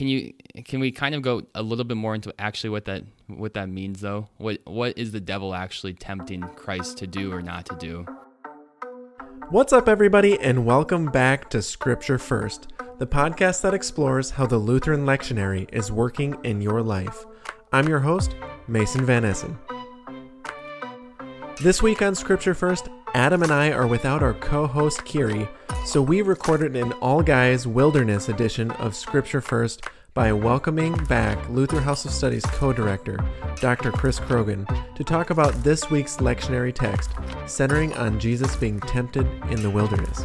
can you can we kind of go a little bit more into actually what that what that means though? What what is the devil actually tempting Christ to do or not to do? What's up, everybody, and welcome back to Scripture First, the podcast that explores how the Lutheran lectionary is working in your life. I'm your host, Mason Van Essen. This week on Scripture First, Adam and I are without our co host Kiri, so we recorded an all guys wilderness edition of Scripture First by welcoming back Luther House of Studies co director, Dr. Chris Croghan, to talk about this week's lectionary text, centering on Jesus being tempted in the wilderness.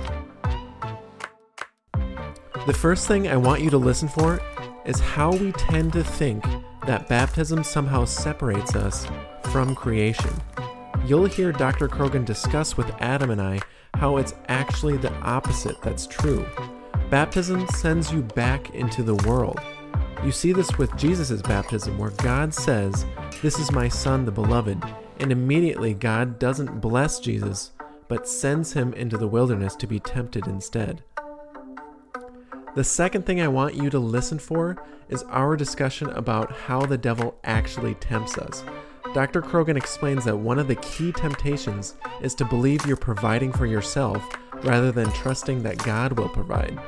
The first thing I want you to listen for is how we tend to think that baptism somehow separates us from creation you'll hear Dr. Croghan discuss with Adam and I how it's actually the opposite that's true. Baptism sends you back into the world. You see this with Jesus' baptism, where God says, This is my Son, the Beloved, and immediately God doesn't bless Jesus, but sends him into the wilderness to be tempted instead. The second thing I want you to listen for is our discussion about how the devil actually tempts us. Dr. Croghan explains that one of the key temptations is to believe you're providing for yourself rather than trusting that God will provide.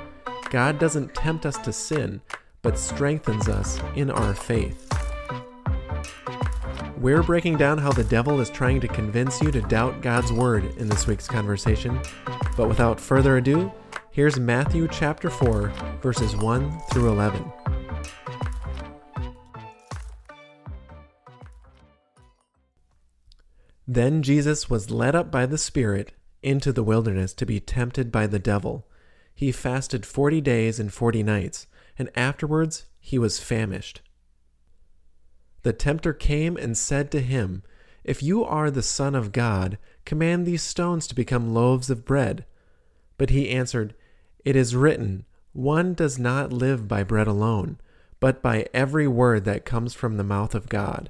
God doesn't tempt us to sin, but strengthens us in our faith. We're breaking down how the devil is trying to convince you to doubt God's word in this week's conversation. But without further ado, here's Matthew chapter 4, verses 1 through 11. Then Jesus was led up by the Spirit into the wilderness to be tempted by the devil. He fasted forty days and forty nights, and afterwards he was famished. The tempter came and said to him, If you are the Son of God, command these stones to become loaves of bread. But he answered, It is written, One does not live by bread alone, but by every word that comes from the mouth of God.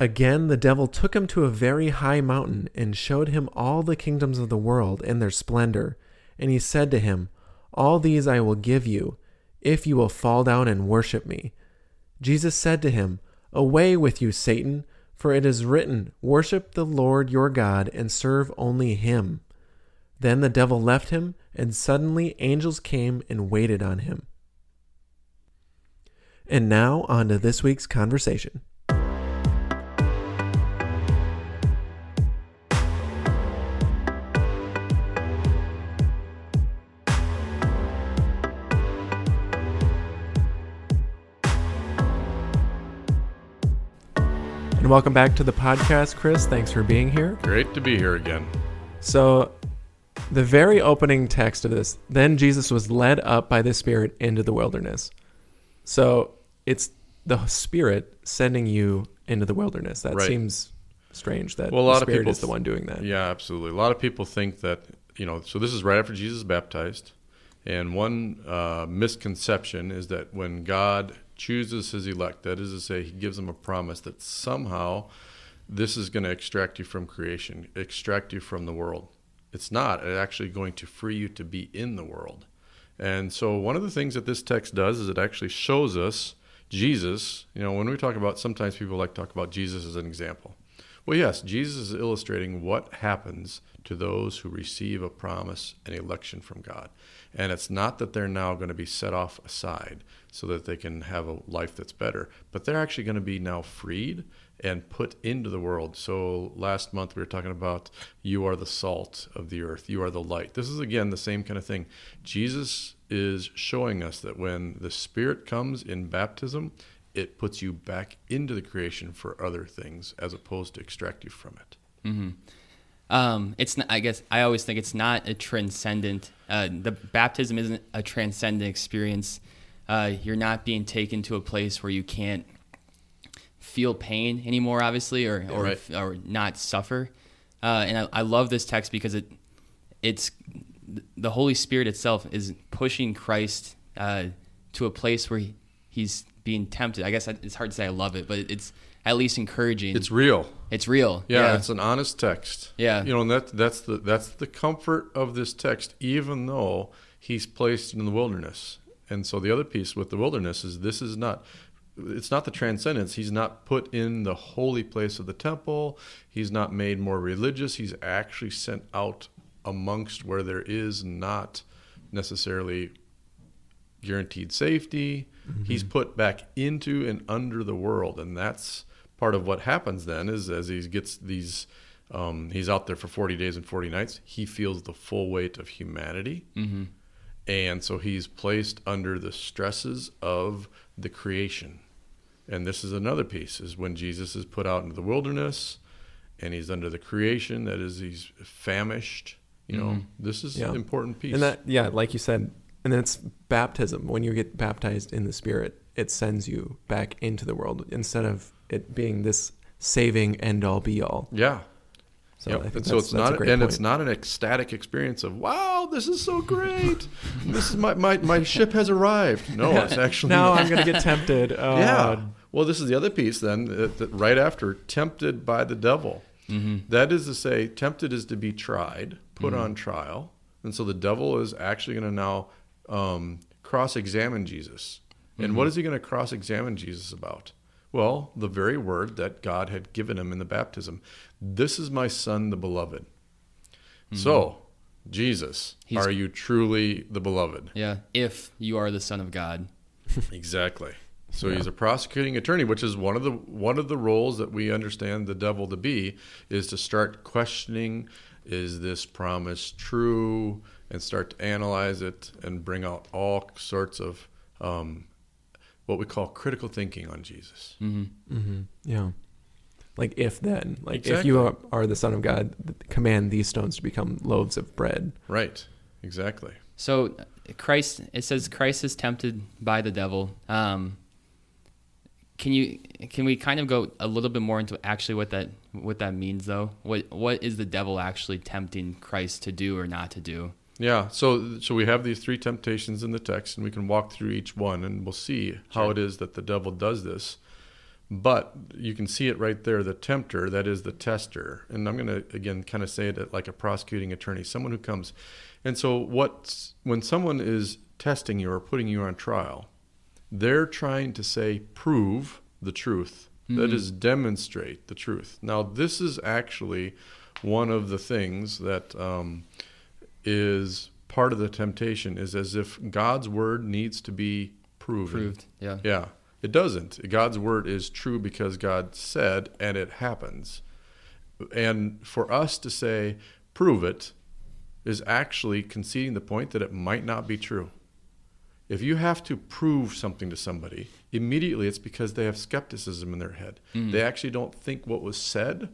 Again, the devil took him to a very high mountain and showed him all the kingdoms of the world and their splendor. And he said to him, All these I will give you, if you will fall down and worship me. Jesus said to him, Away with you, Satan, for it is written, Worship the Lord your God and serve only him. Then the devil left him, and suddenly angels came and waited on him. And now on to this week's conversation. Welcome back to the podcast, Chris. Thanks for being here. Great to be here again. So, the very opening text of this, then Jesus was led up by the Spirit into the wilderness. So, it's the Spirit sending you into the wilderness. That right. seems strange that well, a lot the Spirit of people, is the one doing that. Yeah, absolutely. A lot of people think that, you know, so this is right after Jesus is baptized. And one uh, misconception is that when God chooses his elect. That is to say, he gives them a promise that somehow this is going to extract you from creation, extract you from the world. It's not. It's actually going to free you to be in the world. And so, one of the things that this text does is it actually shows us Jesus. You know, when we talk about, sometimes people like to talk about Jesus as an example. Well, yes, Jesus is illustrating what happens to those who receive a promise and election from God. And it's not that they're now going to be set off aside so that they can have a life that's better, but they're actually going to be now freed and put into the world. So last month we were talking about you are the salt of the earth, you are the light. This is again the same kind of thing. Jesus is showing us that when the Spirit comes in baptism, it puts you back into the creation for other things as opposed to extract you from it. Mm-hmm. Um, it's not, I guess I always think it's not a transcendent. Uh, the baptism isn't a transcendent experience. Uh, you're not being taken to a place where you can't feel pain anymore, obviously, or or, right. or not suffer. Uh, and I, I love this text because it it's the Holy Spirit itself is pushing Christ uh, to a place where he, he's being tempted. I guess it's hard to say I love it, but it's at least encouraging. It's real. It's real. Yeah, Yeah. it's an honest text. Yeah. You know, and that that's the that's the comfort of this text, even though he's placed in the wilderness. And so the other piece with the wilderness is this is not it's not the transcendence. He's not put in the holy place of the temple. He's not made more religious. He's actually sent out amongst where there is not necessarily guaranteed safety. Mm-hmm. He's put back into and under the world, and that's part of what happens then. Is as he gets these, um, he's out there for forty days and forty nights. He feels the full weight of humanity, hmm and so he's placed under the stresses of the creation. And this is another piece: is when Jesus is put out into the wilderness, and he's under the creation. That is, he's famished. You know, Mhm. this is Yeah. an important piece. And that, yeah, like you said, and then it's baptism. When you get baptized in the Spirit, it sends you back into the world instead of it being this saving end all be all. yeah. So Yep. I think and so it's not, and point. it's not an ecstatic experience of wow, this is so great. this is my, my my ship has arrived. No, it's actually now I'm gonna get tempted. Oh, yeah. Well, this is the other piece then. That, that right after, tempted by the devil. hmm That is to say, tempted is to be tried, put Mm-hmm. on trial, and so the devil is actually going to now um, cross-examine Jesus. And Mm-hmm. what is he going to cross-examine Jesus about? Well, the very word that God had given him in the baptism. This is my son, the beloved. So, Jesus, Mm-hmm. He's- are you truly the beloved? Yeah. If you are the Son of God. Exactly. So Yeah. he's a prosecuting attorney, which is one of the one of the roles that we understand the devil to be, is to start questioning, is this promise true, and start to analyze it and bring out all sorts of um, what we call critical thinking on Jesus. hmm hmm Yeah. Like if then, like if you are, are the Son of God, command these stones to become loaves of bread. Right. Exactly. So Christ, it says Christ is tempted by the devil. Um, can you can we kind of go a little bit more into actually what that what that means though? What what is the devil actually tempting Christ to do or not to do? Yeah, so so we have these three temptations in the text, and we can walk through each one, and we'll see how Sure. it is that the devil does this. But you can see it right there, the tempter, that is the tester. And I'm going to again kind of say it like a prosecuting attorney, someone who comes. And so what when someone is testing you or putting you on trial, they're trying to say prove the truth. That Mhm. is demonstrate the truth. Now this is actually one of the things that um, is part of the temptation is as if God's word needs to be proven. Proved. Yeah. Yeah, it doesn't. God's word is true because God said, and it happens. And for us to say, prove it, is actually conceding the point that it might not be true. If you have to prove something to somebody, immediately it's because they have skepticism in their head. Mhm. They actually don't think what was said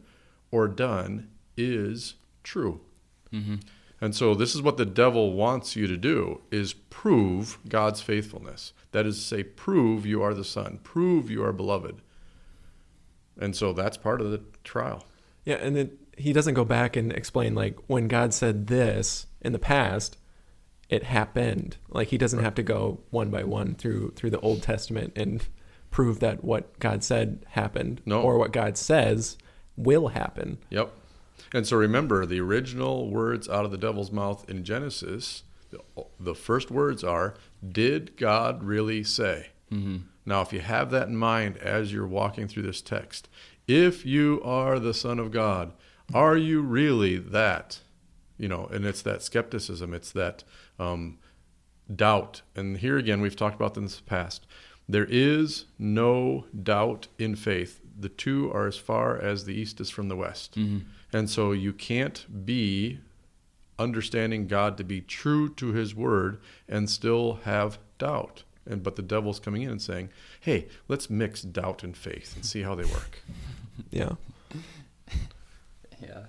or done is true. hmm And so this is what the devil wants you to do is prove God's faithfulness. That is to say prove you are the son, prove you are beloved. And so that's part of the trial. Yeah, and then he doesn't go back and explain like when God said this in the past, it happened. Like he doesn't have to go one by one through through the Old Testament and prove that what God said happened No. or what God says will happen. Yep. And so remember the original words out of the devil's mouth in Genesis, the, first words are, Did God really say? hmm Now, if you have that in mind as you're walking through this text, if you are the Son of God, are you really that? You know, and it's that skepticism, it's that um, doubt. And here again, we've talked about this in the past. There is no doubt in faith. The two are as far as the east is from the west. hmm And so you can't be understanding God to be true to his word and still have doubt. And but the devil's coming in and saying, "Hey, let's mix doubt and faith and see how they work." Yeah. Yeah.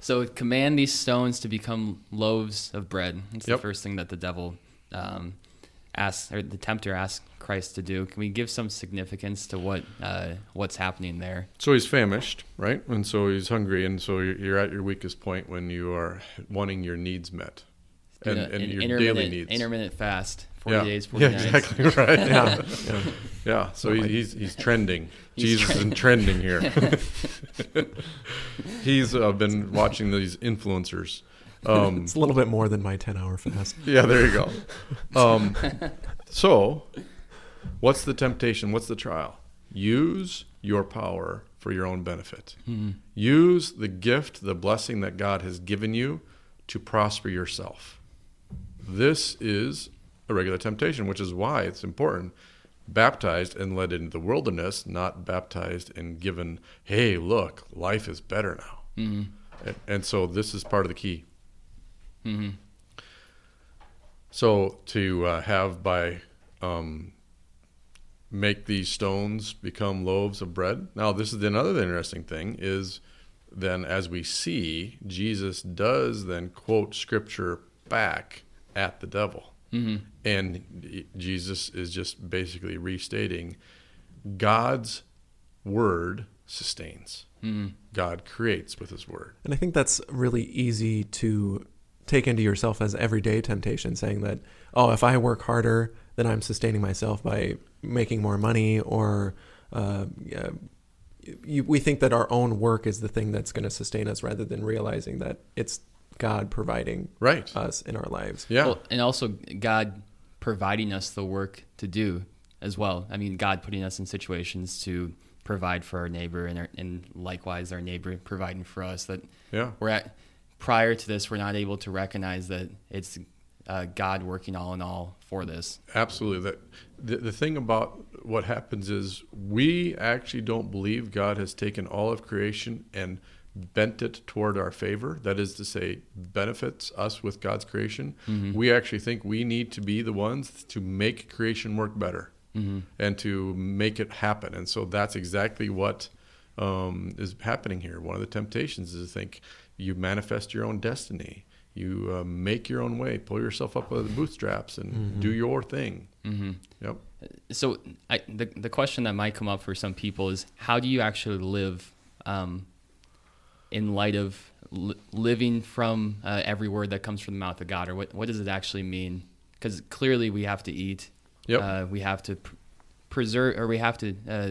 So command these stones to become loaves of bread. It's Yep. the first thing that the devil um, asks or the tempter asks Christ to do. Can we give some significance to what uh, what's happening there? So he's famished, right? And so he's hungry, and so you're at your weakest point when you are wanting your needs met, and, and an your daily needs. intermittent fast, forty yeah. days, forty yeah, nights. exactly right. Yeah. yeah. Yeah, so he, he's he's trending. He's Jesus is trending here. he's uh, been watching these influencers. Um, It's a little bit more than my 10 hour fast. yeah, there you go. Um, so, what's the temptation? What's the trial? Use your power for your own benefit. Mhm. Use the gift, the blessing that God has given you to prosper yourself. This is a regular temptation, which is why it's important. Baptized and led into the wilderness, not baptized and given, hey, look, life is better now. Mhm. And, and so this is part of the key. Mhm. So to uh, have by um, make these stones become loaves of bread. Now, this is another interesting thing is then as we see, Jesus does then quote scripture back at the devil. Mhm. And Jesus is just basically restating God's word sustains. Mhm. God creates with his word. And I think that's really easy to take into yourself as everyday temptation, saying that, oh, if I work harder, then I'm sustaining myself by making more money, or uh, you, we think that our own work is the thing that's going to sustain us rather than realizing that it's God providing Right. us in our lives. Yeah. Well, and also God providing us the work to do as well. I mean, God putting us in situations to provide for our neighbor, and our, and likewise our neighbor providing for us. That yeah. we're at prior to this, we're not able to recognize that it's uh, God working all in all for this. Absolutely. That the, the thing about what happens is we actually don't believe God has taken all of creation and bent it toward our favor. That is to say, benefits us with God's creation. We actually think we need to be the ones to make creation work better Mm-hmm. and to make it happen. And so that's exactly what um, is happening here. One of the temptations is to think you manifest your own destiny. You uh, make your own way, pull yourself up by the bootstraps, and do your thing. Mm-hmm. Yep. So I, the the question that might come up for some people is how do you actually live um, in light of li- living from uh, every word that comes from the mouth of God, or what what does it actually mean? Because clearly we have to eat, Yep. uh, we have to pr- preserve, or we have to. Uh,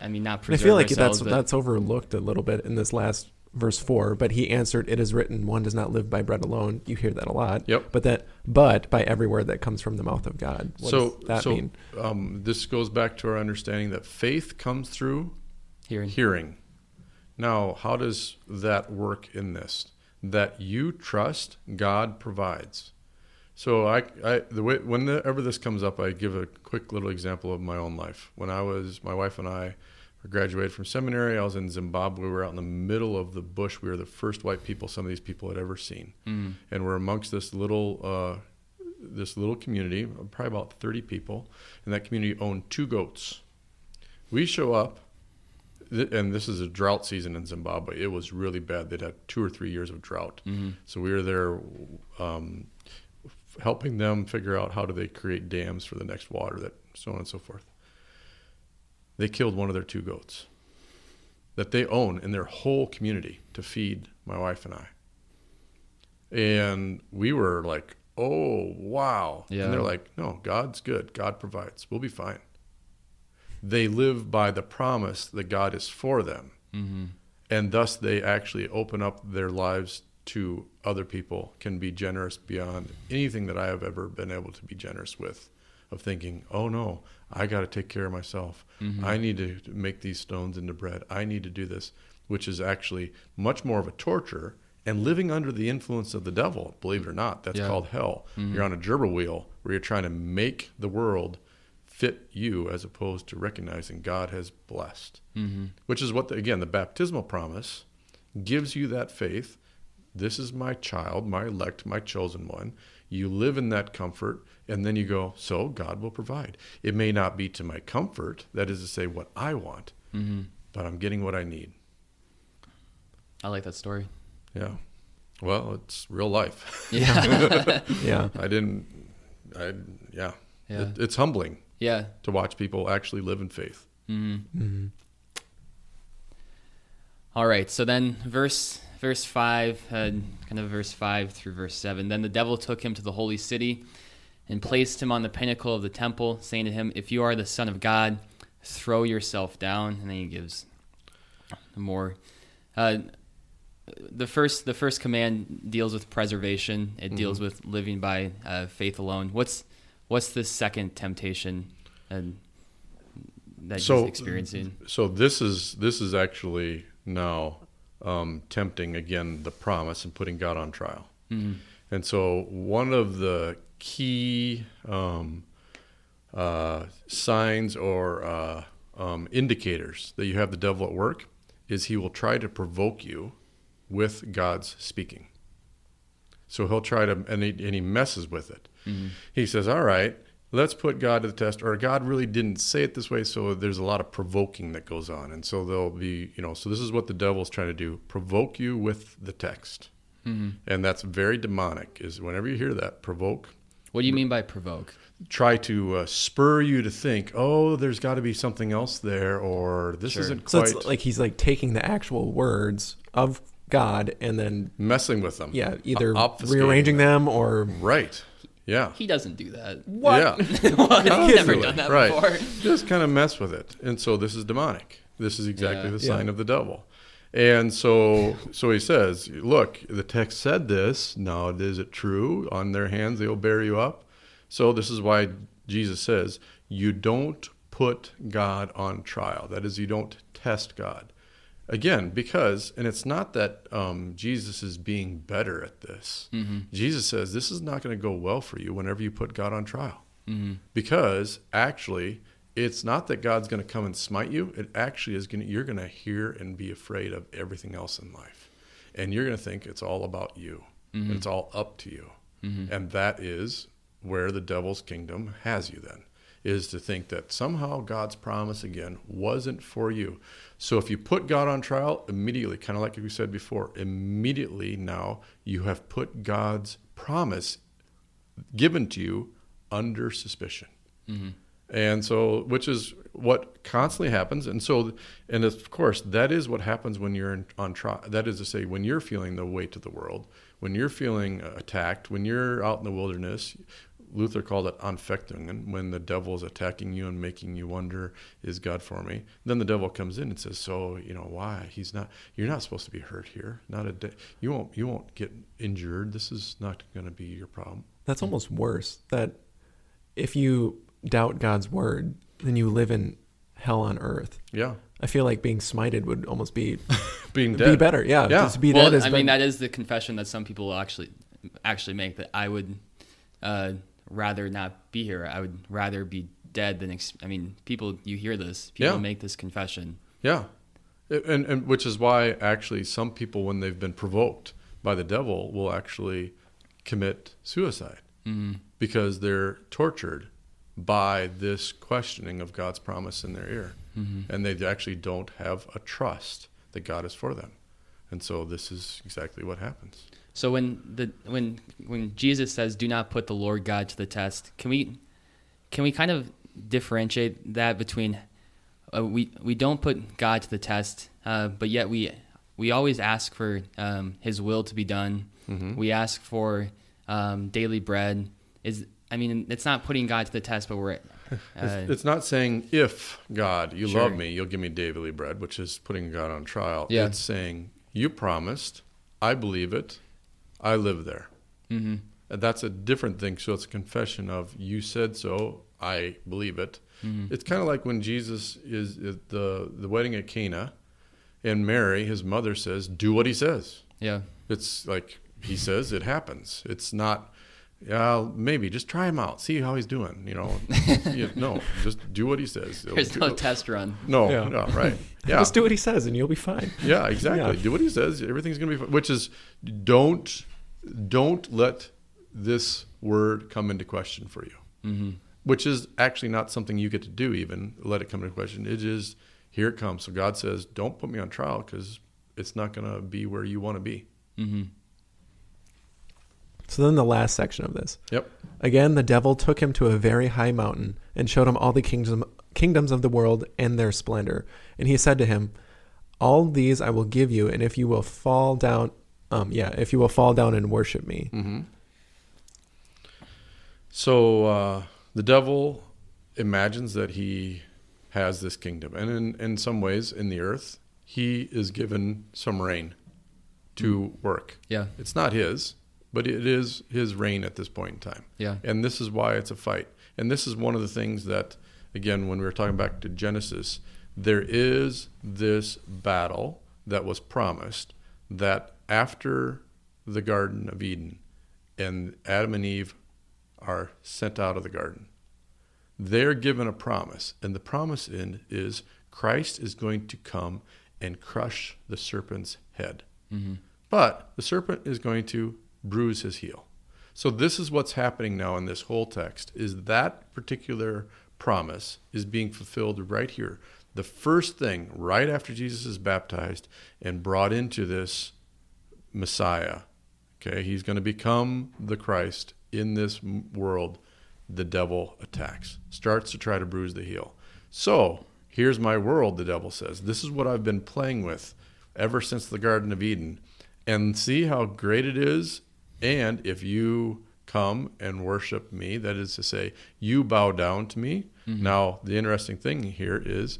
I mean, not preserve. I feel like that's that's overlooked a little bit in this last verse four. But he answered, "It is written, one does not live by bread alone." You hear that a lot. Yep. But that, but by every word that comes from the mouth of God. What so does that so mean? Um, this goes back to our understanding that faith comes through hearing. hearing. Now, how does that work in this? That you trust God provides. So I, I the way whenever this comes up, I give a quick little example of my own life. When I was, my wife and I graduated from seminary. I was in Zimbabwe. We were out in the middle of the bush. We were the first white people some of these people had ever seen, Mm. and we're amongst this little uh, this little community, probably about 30 people, and that community owned two goats. We show up, th- and this is a drought season in Zimbabwe. It was really bad. They'd had two or three years of drought. Mhm. So we were there um, helping them figure out how do they create dams for the next water, that so on and so forth. They killed one of their two goats that they own in their whole community to feed my wife and I. And we were like, oh, wow. Yeah. And they're like, no, God's good. God provides. We'll be fine. They live by the promise that God is for them. Mhm. And thus they actually open up their lives to other people, can be generous beyond anything that I have ever been able to be generous with. Of thinking, oh no, I got to take care of myself. Mhm. I need to make these stones into bread. I need to do this, which is actually much more of a torture and living under the influence of the devil, believe it or not. That's Yeah. called hell. Mhm. You're on a gerbil wheel where you're trying to make the world fit you as opposed to recognizing God has blessed Mhm. which is what the, again the baptismal promise gives you that faith this is my child my elect my chosen one you live in that comfort and then you go so god will provide it may not be to my comfort that is to say what i want Mhm. but i'm getting what i need I like that story. yeah well it's real life Yeah. Yeah. i didn't I yeah, Yeah. It, it's humbling Yeah. to watch people actually live in faith. Mm-hmm. All right. So then, verse verse five, uh, kind of verse five through verse seven. Then the devil took him to the holy city, and placed him on the pinnacle of the temple, saying to him, "If you are the Son of God, throw yourself down." And then he gives more. Uh, the first the first command deals with preservation. It deals with living by uh, faith alone. What's what's the second temptation uh, that So- he's experiencing? So this is this is actually now um, tempting again the promise and putting God on trial. And so one of the key um, uh, signs or uh, um, indicators that you have the devil at work is he will try to provoke you with God's speaking. So he'll try to, and he, and he messes with it. He says, All right, let's put God to the test. Or God really didn't say it this way. So there's a lot of provoking that goes on. And so there'll be, you know, so this is what the devil's trying to do provoke you with the text. And that's very demonic, is whenever you hear that, provoke, What do you mean by provoke? try to uh, spur you to think, oh, there's got to be something else there, or this Sure. isn't So quite it's like he's like taking the actual words of God and then messing with them. yeah, either Obfuscating rearranging them or Right. Yeah. He doesn't do that. What? Yeah. He's never done that right. before. Just kind of mess with it. And so this is demonic. This is exactly Yeah. the sign Yeah. of the devil. And so so he says, look, the text said this. Now is it true? On their hands they will bear you up. So this is why Jesus says, you don't put God on trial. That is, you don't test God. Again, because, and it's not that um, Jesus is being better at this. Mm-hmm. Jesus says this is not going to go well for you whenever you put God on trial. Mm-hmm. Because actually, it's not that God's going to come and smite you. It actually is going to, you're going to hear and be afraid of everything else in life. And you're going to think it's all about you. And it's all up to you. And that is where the devil's kingdom has you then is to think that somehow God's promise again wasn't for you. So if you put God on trial immediately, kind of like we said before, immediately now you have put God's promise given to you under suspicion. Mm-hmm. And so, which is what constantly happens. And so, and of course, that is what happens when you're in, on trial. That is to say, when you're feeling the weight of the world, when you're feeling uh, attacked, when you're out in the wilderness, Luther called it Anfechtungen, when the devil is attacking you and making you wonder, is God for me? Then the devil comes in and says, so, you know, why? He's not, you're not supposed to be hurt here. Not a day. You won't, you won't get injured. This is not going to be your problem. that's almost worse. That if you doubt God's word, then you live in hell on earth. Yeah. I feel like being smited would almost be Being dead. be better. Yeah, Yeah. just be well, dead is I mean, that is the confession that some people actually actually make that I would uh, rather not be here. I would rather be dead than. Ex- I mean, people. You hear this. People Yeah. make this confession. Yeah, and and which is why actually some people, when they've been provoked by the devil, will actually commit suicide mm-hmm. because they're tortured by this questioning of God's promise in their ear, mm-hmm. and they actually don't have a trust that God is for them, and so this is exactly what happens. So when the when when Jesus says, "Do not put the Lord God to the test," can we can we kind of differentiate that between uh, we we don't put God to the test, uh, but yet we we always ask for um, His will to be done. We ask for um, daily bread. Is I mean, it's not putting God to the test, but we're uh, It's, it's not saying if God, you Sure. love me, you'll give me daily bread, which is putting God on trial. Yeah. It's saying you promised, I believe it, I live there. mhm. And that's a different thing. So it's a confession of you said so, I believe it. Mm-hmm. It's kind of like when Jesus is at the the wedding at Cana, and Mary, his mother, says, "Do what he says." yeah. It's like he says, it happens. It's not. Yeah, maybe just try him out, see how he's doing. You know, You- no, just do what he says. There's no test run. No, Yeah. no, right. Yeah, Just do what he says and you'll be fine. yeah, exactly. Yeah. Do what he says. Everything's gonna be fine. Which is, don't, don't let this word come into question for you. hmm Which is actually not something you get to do. Even let it come into question. It is here it comes. So God says, don't put me on trial because it's not gonna be where you want to be. hmm So then the last section of this. Yep. Again, the devil took him to a very high mountain and showed him all the kingdom, kingdoms of the world and their splendor. And he said to him, All these I will give you, and if you will fall down, um, yeah, if you will fall down and worship me. Mm-hmm. So uh, the devil imagines that he has this kingdom, and in, in some ways, in the earth, he is given some reign to work. Yeah. It's not his, but it is his reign at this point in time. Yeah. And this is why it's a fight. And this is one of the things that, again, when we were talking back to Genesis, there is this battle that was promised that after the Garden of Eden and Adam and Eve are sent out of the garden, they're given a promise. And the promise in is Christ is going to come and crush the serpent's head. Mm-hmm. But the serpent is going to bruise his heel. So this is what's happening now in this whole text is that particular promise is being fulfilled right here. The first thing right after Jesus is baptized and brought into this Messiah, okay, he's going to become the Christ in this world. The devil attacks, starts to try to bruise the heel. So, here's my world, the devil says. This is what I've been playing with ever since the Garden of Eden. And see how great it is. And if you come and worship me, that is to say, you bow down to me. Mm-hmm. Now, the interesting thing here is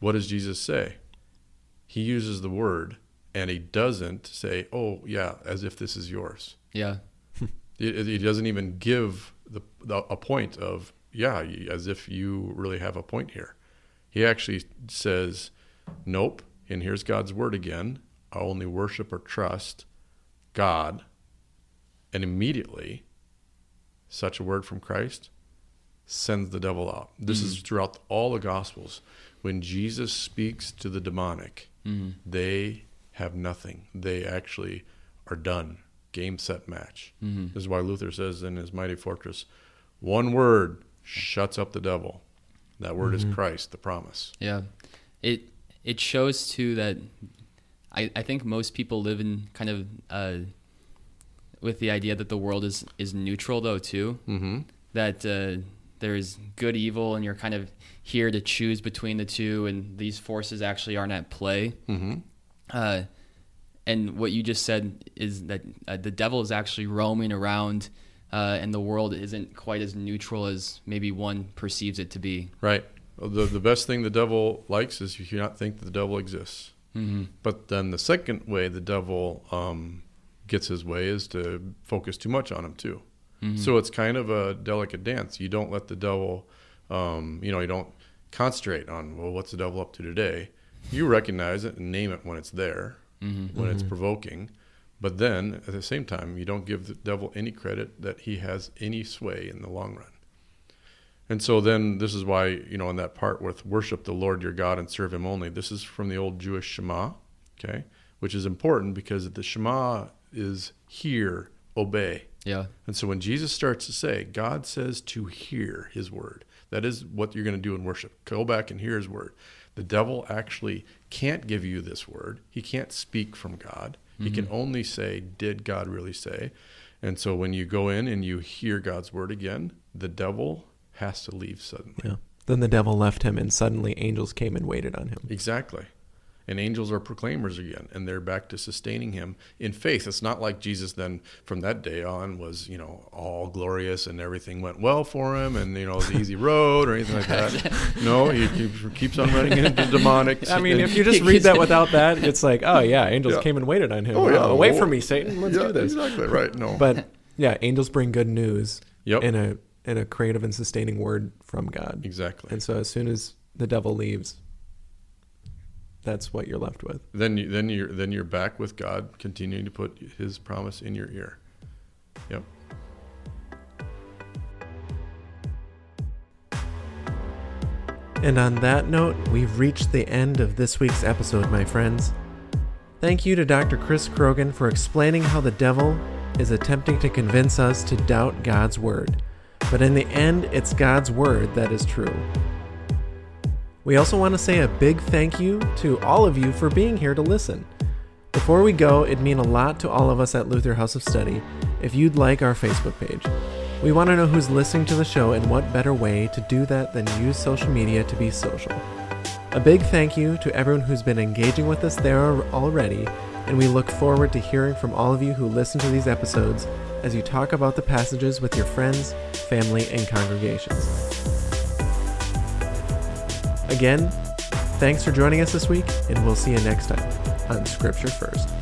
what does Jesus say? He uses the word and he doesn't say, oh, yeah, as if this is yours. Yeah. he, doesn't even give the, the, a point of, yeah, as if you really have a point here. He actually says, nope, and here's God's word again. I only worship or trust God. And immediately, such a word from Christ sends the devil out. This mm-hmm. is throughout all the Gospels. When Jesus speaks to the demonic, mm-hmm. they have nothing. They actually are done. Game, set, match. Mm-hmm. This is why Luther says in his Mighty Fortress one word shuts up the devil. That word is Christ, the promise. Yeah. It it shows too that I, I think most people live in kind of uh, with the idea that the world is is neutral though too. Mm-hmm. That uh, there's good evil and you're kind of here to choose between the two, and these forces actually aren't at play. Mm-hmm. Uh, and what you just said is that uh, the devil is actually roaming around. Uh, and the world isn't quite as neutral as maybe one perceives it to be. Right the the best thing the devil likes is you not think that the devil exists. Mm-hmm. But then the second way the devil um, gets his way is to focus too much on him too. Mm-hmm. So it's kind of a delicate dance. You don't let the devil, um, you know, you don't concentrate on well, what's the devil up to today. You recognize it and name it when it's there, mm-hmm. when it's mm-hmm. provoking. But then at the same time, you don't give the devil any credit that he has any sway in the long run. And so then this is why, you know, in that part with worship the Lord your God and serve him only, this is from the old Jewish Shema, okay, which is important because the Shema is hear, obey. Yeah. And so when Jesus starts to say, God says to hear his word, that is what you're going to do in worship. Go back and hear his word. The devil actually can't give you this word. He can't speak from God. Mm-hmm. He can mm-hmm. only say, Did God really say? And so when you go in and you hear God's word again, the devil has to leave suddenly. Yeah. Then the devil left him, and suddenly angels came and waited on him. Exactly. And angels are proclaimers again, and they're back to sustaining him in faith. It's not like Jesus then, from that day on, was you know all glorious and everything went well for him, and you know the easy road or anything like that. no, he keeps on running into demonic. I mean, if you just read that without that, it's like, oh yeah, angels yeah. came and waited on him. Oh yeah, oh, wait for me, Satan. Let's yeah, do this. Exactly right. No, but yeah, angels bring good news. Yep. In a and a creative and sustaining word from God. Exactly. And so as soon as the devil leaves, that's what you're left with. Then you, then you're then you're back with God, continuing to put His promise in your ear. Yep. And on that note, we've reached the end of this week's episode, my friends. Thank you to Dr. Chris Croghan for explaining how the devil is attempting to convince us to doubt God's word but in the end, it's God's word that is true. We also want to say a big thank you to all of you for being here to listen. Before we go, it'd mean a lot to all of us at Luther House of Study if you'd like our Facebook page. We want to know who's listening to the show and what better way to do that than use social media to be social. A big thank you to everyone who's been engaging with us there already, and we look forward to hearing from all of you who listen to these episodes as you talk about the passages with your friends, family, and congregations. Again, thanks for joining us this week, and we'll see you next time on Scripture First.